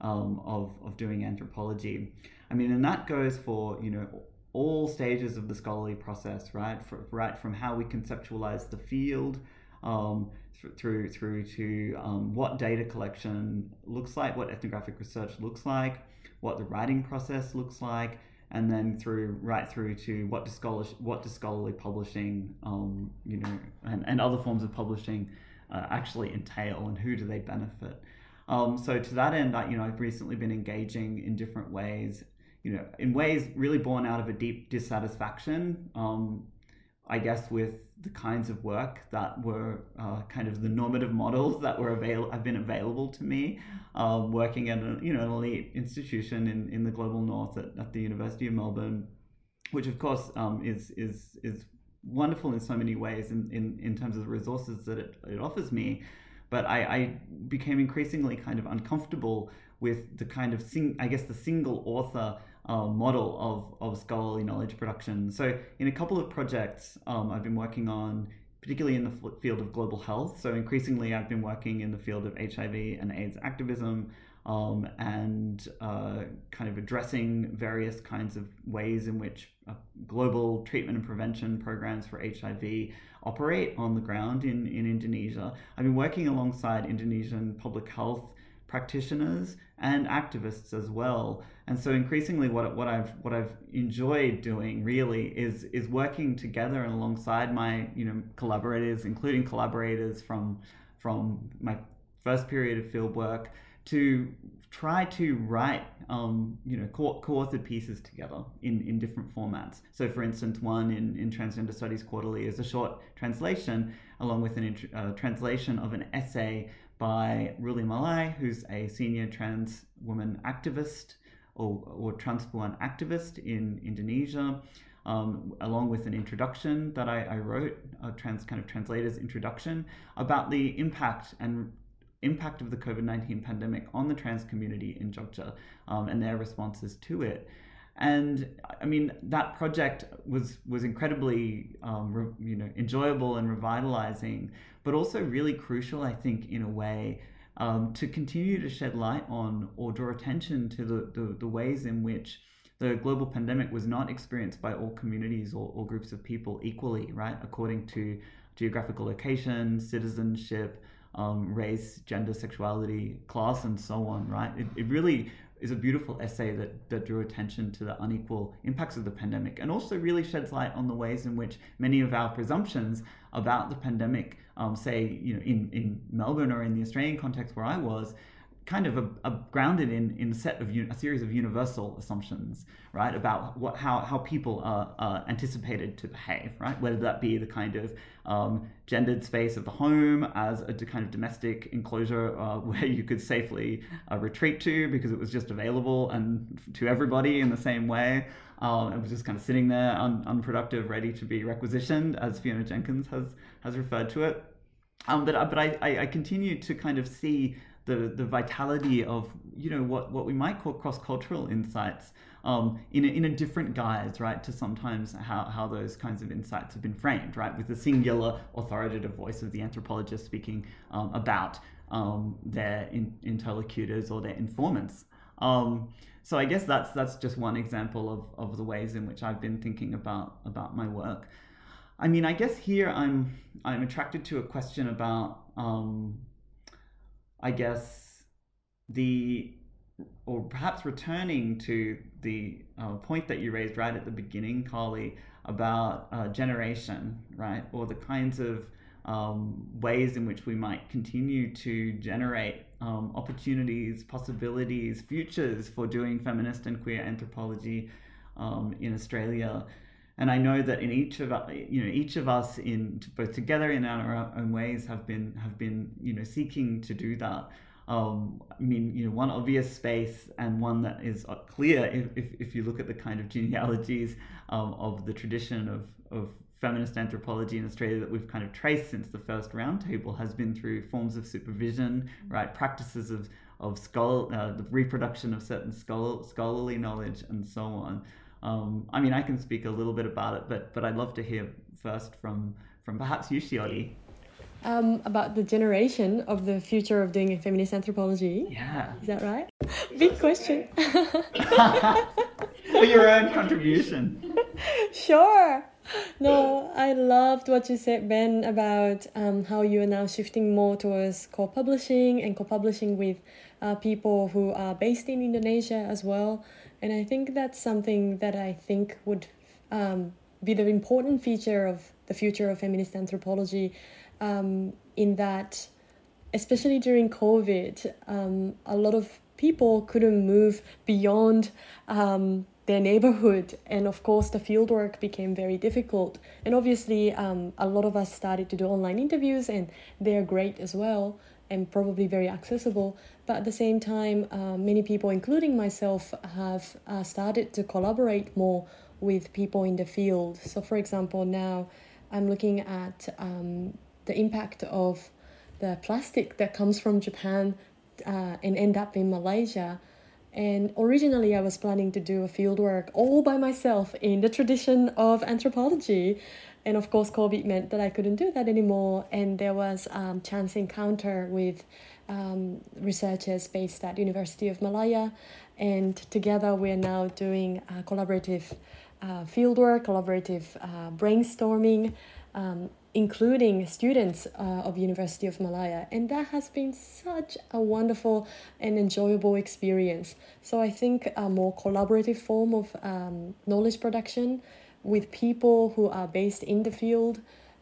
um, of, of doing anthropology. I mean, and that goes for, you know, all stages of the scholarly process, right? For, right from how we conceptualize the field um, through through to um, what data collection looks like, what ethnographic research looks like, what the writing process looks like, and then through right through to what does scholar what does scholarly publishing, um, you know, and, and other forms of publishing uh, actually entail, and who do they benefit. Um, so to that end, I, you know, I've recently been engaging in different ways, you know, in ways really born out of a deep dissatisfaction, um, I guess, with the kinds of work that were uh, kind of the normative models that were avail- have been available to me, um, working at you know an elite institution in, in the global north at, at the University of Melbourne, which of course um, is is is wonderful in so many ways in, in, in terms of the resources that it, it offers me. But I, I became increasingly kind of uncomfortable with the kind of sing, I guess the single author uh, model of, of scholarly knowledge production. So, in a couple of projects um, I've been working on, particularly in the field of global health. So, increasingly, I've been working in the field of HIV and AIDS activism um, and uh, kind of addressing various kinds of ways in which uh, global treatment and prevention programs for HIV operate on the ground in, in Indonesia. I've been working alongside Indonesian public health practitioners and activists as well. And so increasingly what, what I've what I've enjoyed doing really is is working together and alongside my you know collaborators, including collaborators from from my first period of field work to try to write um, you know co- authored pieces together in, in different formats. So for instance, one in, in Transgender Studies Quarterly is a short translation along with a uh, translation of an essay by Ruli Malai, who's a senior trans woman activist or, or woman activist in Indonesia, um, along with an introduction that I, I, wrote, a trans kind of translator's introduction about the impact and impact of the COVID 19 pandemic on the trans community in Jogja um, and their responses to it. And I mean that project was was incredibly um, re, you know enjoyable and revitalizing, but also really crucial, I think, in a way, um, to continue to shed light on or draw attention to the, the, the, ways in which the global pandemic was not experienced by all communities or, or groups of people equally, right? According to geographical location, citizenship, um, race, gender, sexuality, class, and so on, right? It, it really is a beautiful essay that, that drew attention to the unequal impacts of the pandemic and also really sheds light on the ways in which many of our presumptions about the pandemic, um, say, you know, in, in Melbourne or in the Australian context where I was, kind of a, a grounded in, in a set of a series of universal assumptions, right, about what how, how people are, anticipated to behave, right, whether that be the kind of um, gendered space of the home as a kind of domestic enclosure uh, where you could safely uh, retreat to because it was just available and to everybody in the same way. Um, it was just kind of sitting there un- unproductive, ready to be requisitioned, as Fiona Jenkins has has referred to it. Um, but but I, I, I continue to kind of see the the vitality of you know what what we might call cross cultural insights um, in a, in a different guise, right? To sometimes how how those kinds of insights have been framed, right, with the singular authoritative voice of the anthropologist speaking um, about um, their in, interlocutors or their informants. Um, so I guess that's that's just one example of, of the ways in which I've been thinking about about my work. I mean, I guess here I'm I'm attracted to a question about um, I guess the or perhaps returning to the uh, point that you raised right at the beginning, Carly, about uh, generation, right, or the kinds of um, ways in which we might continue to generate um, opportunities, possibilities, futures for doing feminist and queer anthropology um, in Australia. And I know that in each of you know each of us in both together in our own ways have been have been you know seeking to do that. Um, I mean, you know, one obvious space and one that is uh, clear if, if, if you look at the kind of genealogies um, of the tradition of, of feminist anthropology in Australia that we've kind of traced since the first roundtable has been through forms of supervision, right? Practices of of scholar, uh, the reproduction of certain scholar, scholarly knowledge and so on. Um, I mean, I can speak a little bit about it, but but I'd love to hear first from from perhaps you, Shiori. Um, about the generation of the future of doing a feminist anthropology. Yeah. Is that right? Big question. For your own contribution. Sure. No, I loved what you said, Ben, about um, how you are now shifting more towards co-publishing and co-publishing with uh, people who are based in Indonesia as well. And I think that's something that I think would um, be the important feature of the future of feminist anthropology um, in that, especially during COVID, um, a lot of people couldn't move beyond um, their neighborhood. And of course, the fieldwork became very difficult. And obviously, um, a lot of us started to do online interviews, and they're great as well and probably very accessible. But at the same time, uh, many people, including myself, have uh, started to collaborate more with people in the field. So, for example, now I'm looking at um, the impact of the plastic that comes from Japan uh, and end up in Malaysia. And originally, I was planning to do a fieldwork all by myself in the tradition of anthropology. And of course, COVID meant that I couldn't do that anymore. And there was um, chance encounter with um, researchers based at University of Malaya. And together, we're now doing collaborative uh, fieldwork, collaborative uh, brainstorming, um, including students uh, of University of Malaya and that has been such a wonderful and enjoyable experience so I think a more collaborative form of um, knowledge production with people who are based in the field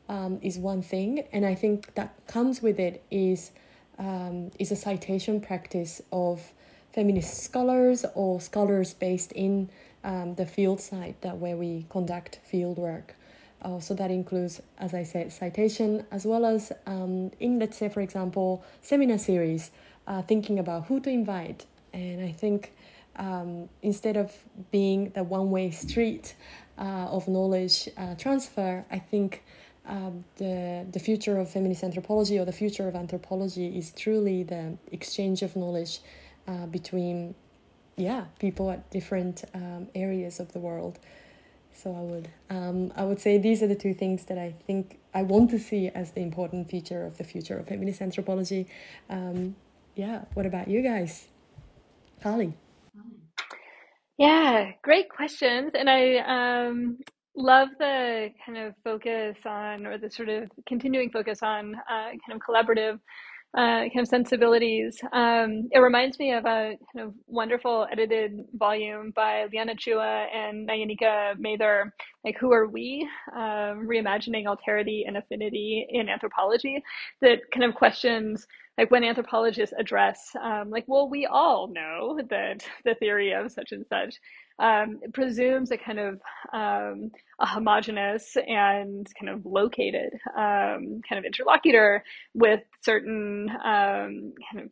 um, is one thing and I think that comes with it is um, is a citation practice of feminist scholars or scholars based in um, the field site that where we conduct field work uh, so that includes, as I said, citation as well as um, in, let's say, for example, seminar series, uh, thinking about who to invite. And I think um, instead of being the one way street uh, of knowledge uh, transfer, I think um, the, the future of feminist anthropology or the future of anthropology is truly the exchange of knowledge uh, between yeah people at different um, areas of the world. So I would um, I would say these are the two things that I think I want to see as the important feature of the future of feminist anthropology. Um, yeah, what about you guys? Carly. Yeah, great questions. And I um, love the kind of focus on, or the sort of continuing focus on uh, kind of collaborative uh, kind of sensibilities. Um, it reminds me of a kind of wonderful edited volume by Liana Chua and nayanika Mathur, like Who Are We? Um, Reimagining Alterity and Affinity in Anthropology, that kind of questions like when anthropologists address, um, like, well, we all know that the theory of such and such um, presumes a kind of um, a homogenous and kind of located um, kind of interlocutor with certain um, kind of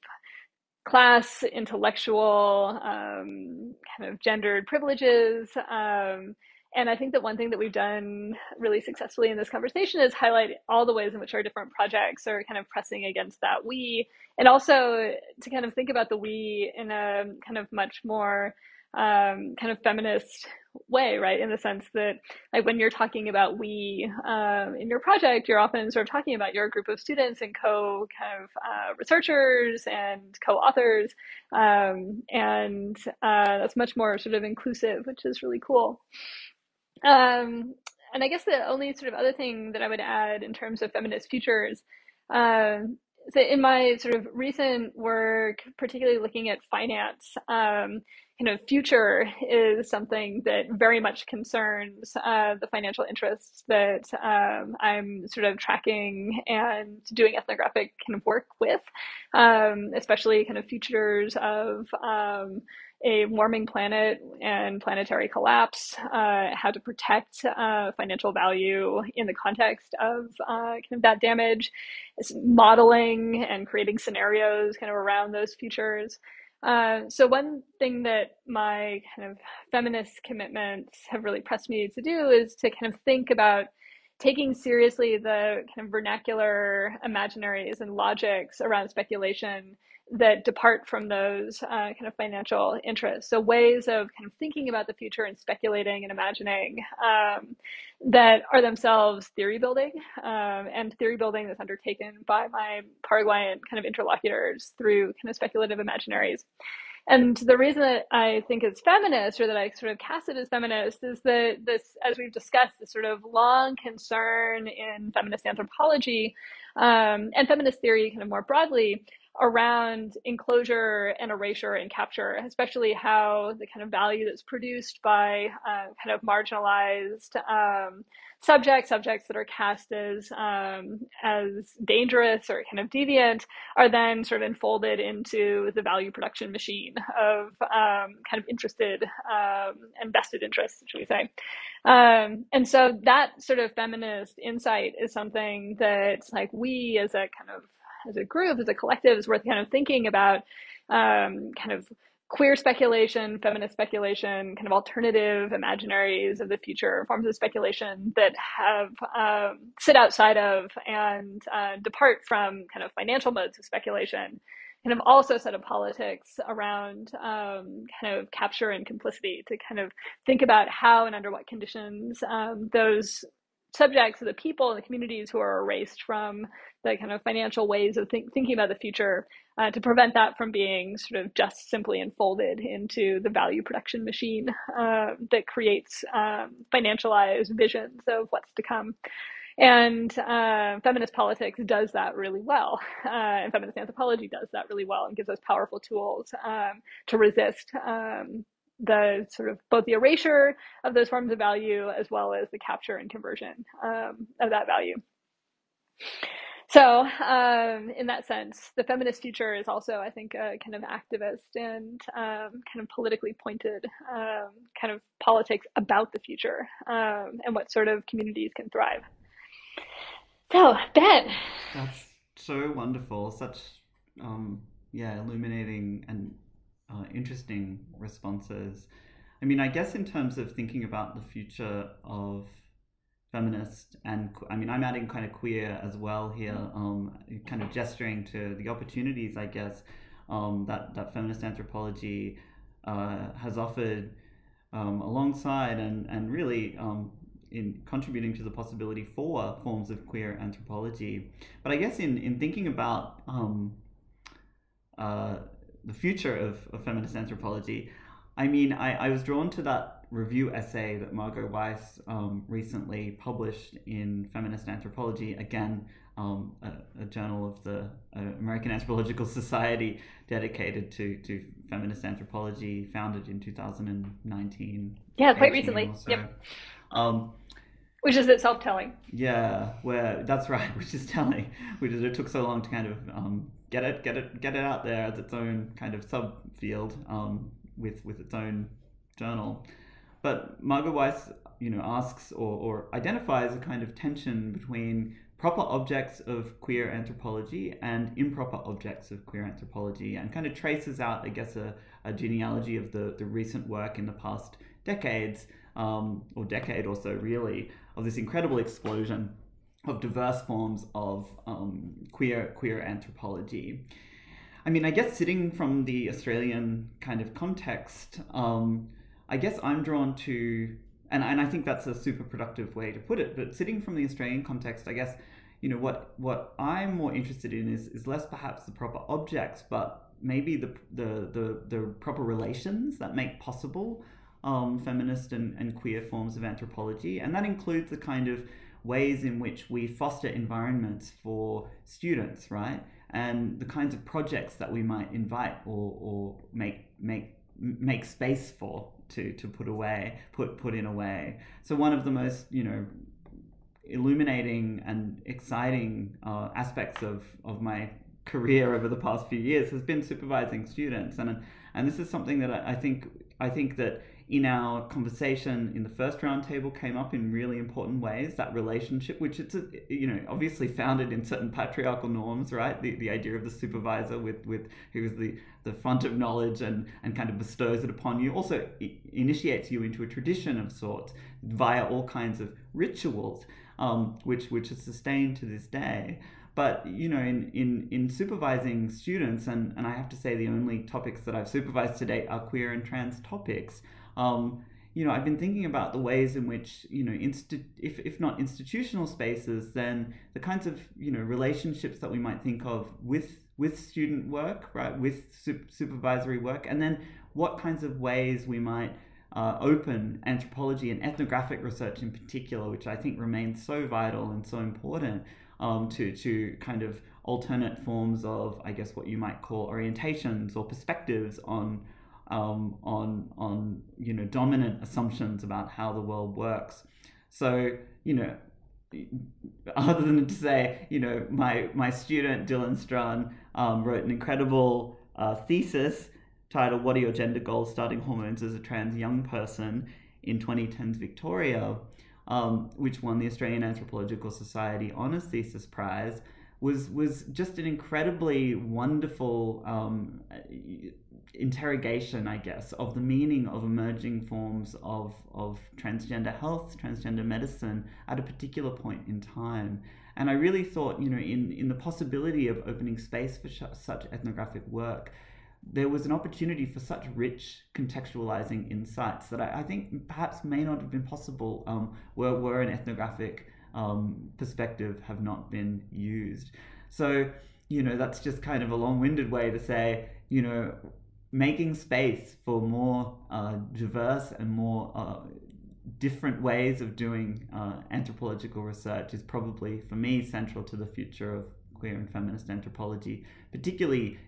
class, intellectual, um, kind of gendered privileges. Um, and I think that one thing that we've done really successfully in this conversation is highlight all the ways in which our different projects are kind of pressing against that we, and also to kind of think about the we in a kind of much more um, kind of feminist way, right? In the sense that, like, when you're talking about we um, in your project, you're often sort of talking about your group of students and co kind of uh, researchers and co authors. Um, and uh, that's much more sort of inclusive, which is really cool. Um, and I guess the only sort of other thing that I would add in terms of feminist futures um, so in my sort of recent work, particularly looking at finance, um, kind of future is something that very much concerns uh, the financial interests that um, I'm sort of tracking and doing ethnographic kind of work with, um, especially kind of futures of um, a warming planet and planetary collapse, uh, how to protect uh, financial value in the context of uh, kind of that damage, modeling and creating scenarios kind of around those futures. Uh, so one thing that my kind of feminist commitments have really pressed me to do is to kind of think about taking seriously the kind of vernacular imaginaries and logics around speculation that depart from those uh, kind of financial interests. So ways of kind of thinking about the future and speculating and imagining um, that are themselves theory building um, and theory building that's undertaken by my Paraguayan kind of interlocutors through kind of speculative imaginaries. And the reason that I think it's feminist, or that I sort of cast it as feminist, is that this, as we've discussed, this sort of long concern in feminist anthropology um, and feminist theory, kind of more broadly, around enclosure and erasure and capture, especially how the kind of value that's produced by uh, kind of marginalized um, subjects, subjects that are cast as um, as dangerous or kind of deviant, are then sort of enfolded into the value production machine of um, kind of interested um, and vested interests, should we say? Um, and so that sort of feminist insight is something that, like, we as a kind of as a group, as a collective, is worth kind of thinking about um, kind of queer speculation, feminist speculation, kind of alternative imaginaries of the future, forms of speculation that have um, sit outside of and uh, depart from kind of financial modes of speculation, kind of also set of politics around um, kind of capture and complicity to kind of think about how and under what conditions um, those subjects, the people and the communities who are erased from the kind of financial ways of think, thinking about the future uh, to prevent that from being sort of just simply enfolded into the value production machine uh, that creates um, financialized visions of what's to come. And uh, feminist politics does that really well. Uh, and feminist anthropology does that really well and gives us powerful tools um, to resist um, the sort of both the erasure of those forms of value as well as the capture and conversion um, of that value. So, um, in that sense, the feminist future is also, I think, a kind of activist and um, kind of politically pointed um, kind of politics about the future um, and what sort of communities can thrive. So, Ben. That's so wonderful. Such, um, yeah, illuminating and uh, interesting responses. I mean, I guess in terms of thinking about the future of feminist and I mean I'm adding kind of queer as well here, mm-hmm. um, kind of gesturing to the opportunities I guess um, that that feminist anthropology uh, has offered um, alongside and and really um, in contributing to the possibility for forms of queer anthropology. But I guess in in thinking about um, uh, the future of, of feminist anthropology, I mean I, I was drawn to that review essay that Margot Weiss um, recently published in Feminist Anthropology, again, um, a, a, journal of the uh, American Anthropological Society dedicated to, to feminist anthropology, founded in 2019. Yeah, quite recently. So. Yep. Um, which is itself telling. Yeah, where that's right, which is telling, which is it took so long to kind of um, get it, get it, get it out there as its own kind of subfield um, with with its own journal. But Margot Weiss, you know, asks or, or identifies a kind of tension between proper objects of queer anthropology and improper objects of queer anthropology and kind of traces out, I guess, a, a genealogy of the, the recent work in the past decades, um, or decade or so really, of this incredible explosion of diverse forms of um, queer queer anthropology. I mean, I guess sitting from the Australian kind of context, um, I guess I'm drawn to, and, and I think that's a super productive way to put it, but sitting from the Australian context, I guess, you know, what, what I'm more interested in is, is less perhaps the proper objects, but maybe the, the, the, the proper relations that make possible um, feminist and, and queer forms of anthropology. And that includes the kind of ways in which we foster environments for students, right? And the kinds of projects that we might invite or, or make make make space for to, to put away, put put in a way. So one of the most, you know, illuminating and exciting uh, aspects of, of my career over the past few years has been supervising students and and this is something that I, I think I think that in our conversation in the first roundtable came up in really important ways that relationship which it's a, you know obviously founded in certain patriarchal norms right the, the idea of the supervisor with with who is the the font of knowledge and and kind of bestows it upon you also initiates you into a tradition of sorts via all kinds of rituals um, which which is sustained to this day but you know, in, in, in supervising students, and, and I have to say the only topics that I've supervised to date are queer and trans topics. Um, you know, I've been thinking about the ways in which, you know, insti- if, if not institutional spaces, then the kinds of, you know, relationships that we might think of with with student work, right, with su- supervisory work, and then what kinds of ways we might uh, open anthropology and ethnographic research in particular, which I think remains so vital and so important um, to, to kind of alternate forms of, I guess, what you might call orientations or perspectives on, um, on, on you know, dominant assumptions about how the world works. So, you know, other than to say, you know, my, my student, Dylan Strun, um, wrote an incredible uh, thesis titled What Are Your Gender Goals Starting Hormones as a Trans Young Person in 2010's Victoria um, which won the Australian Anthropological Society Honours Thesis Prize, was was just an incredibly wonderful um, interrogation, I guess, of the meaning of emerging forms of of transgender health, transgender medicine at a particular point in time. And I really thought, you know, in in the possibility of opening space for such ethnographic work, there was an opportunity for such rich contextualizing insights that I, I think perhaps may not have been possible um, were, were an ethnographic um, perspective have not been used. So, you know, that's just kind of a long winded way to say, you know, making space for more uh, diverse and more uh, different ways of doing uh, anthropological research is probably, for me, central to the future of queer and feminist anthropology, particularly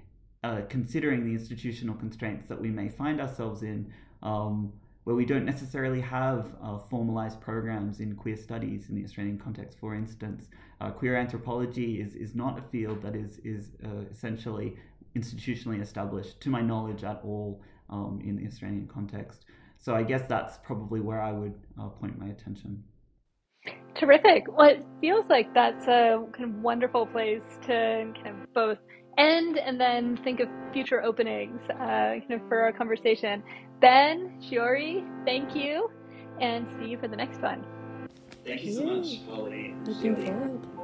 uh, considering the institutional constraints that we may find ourselves in, um, where we don't necessarily have uh, formalized programs in queer studies in the Australian context. For instance, uh, queer anthropology is, is not a field that is, is uh, essentially institutionally established, to my knowledge, at all um, in the Australian context. So I guess that's probably where I would uh, point my attention. Terrific. Well, it feels like that's a kind of wonderful place to kind of both end and then think of future openings uh, for our conversation. Ben, Shiori, thank you, and see you for the next one. Thank you so much, Carly. Looking forward.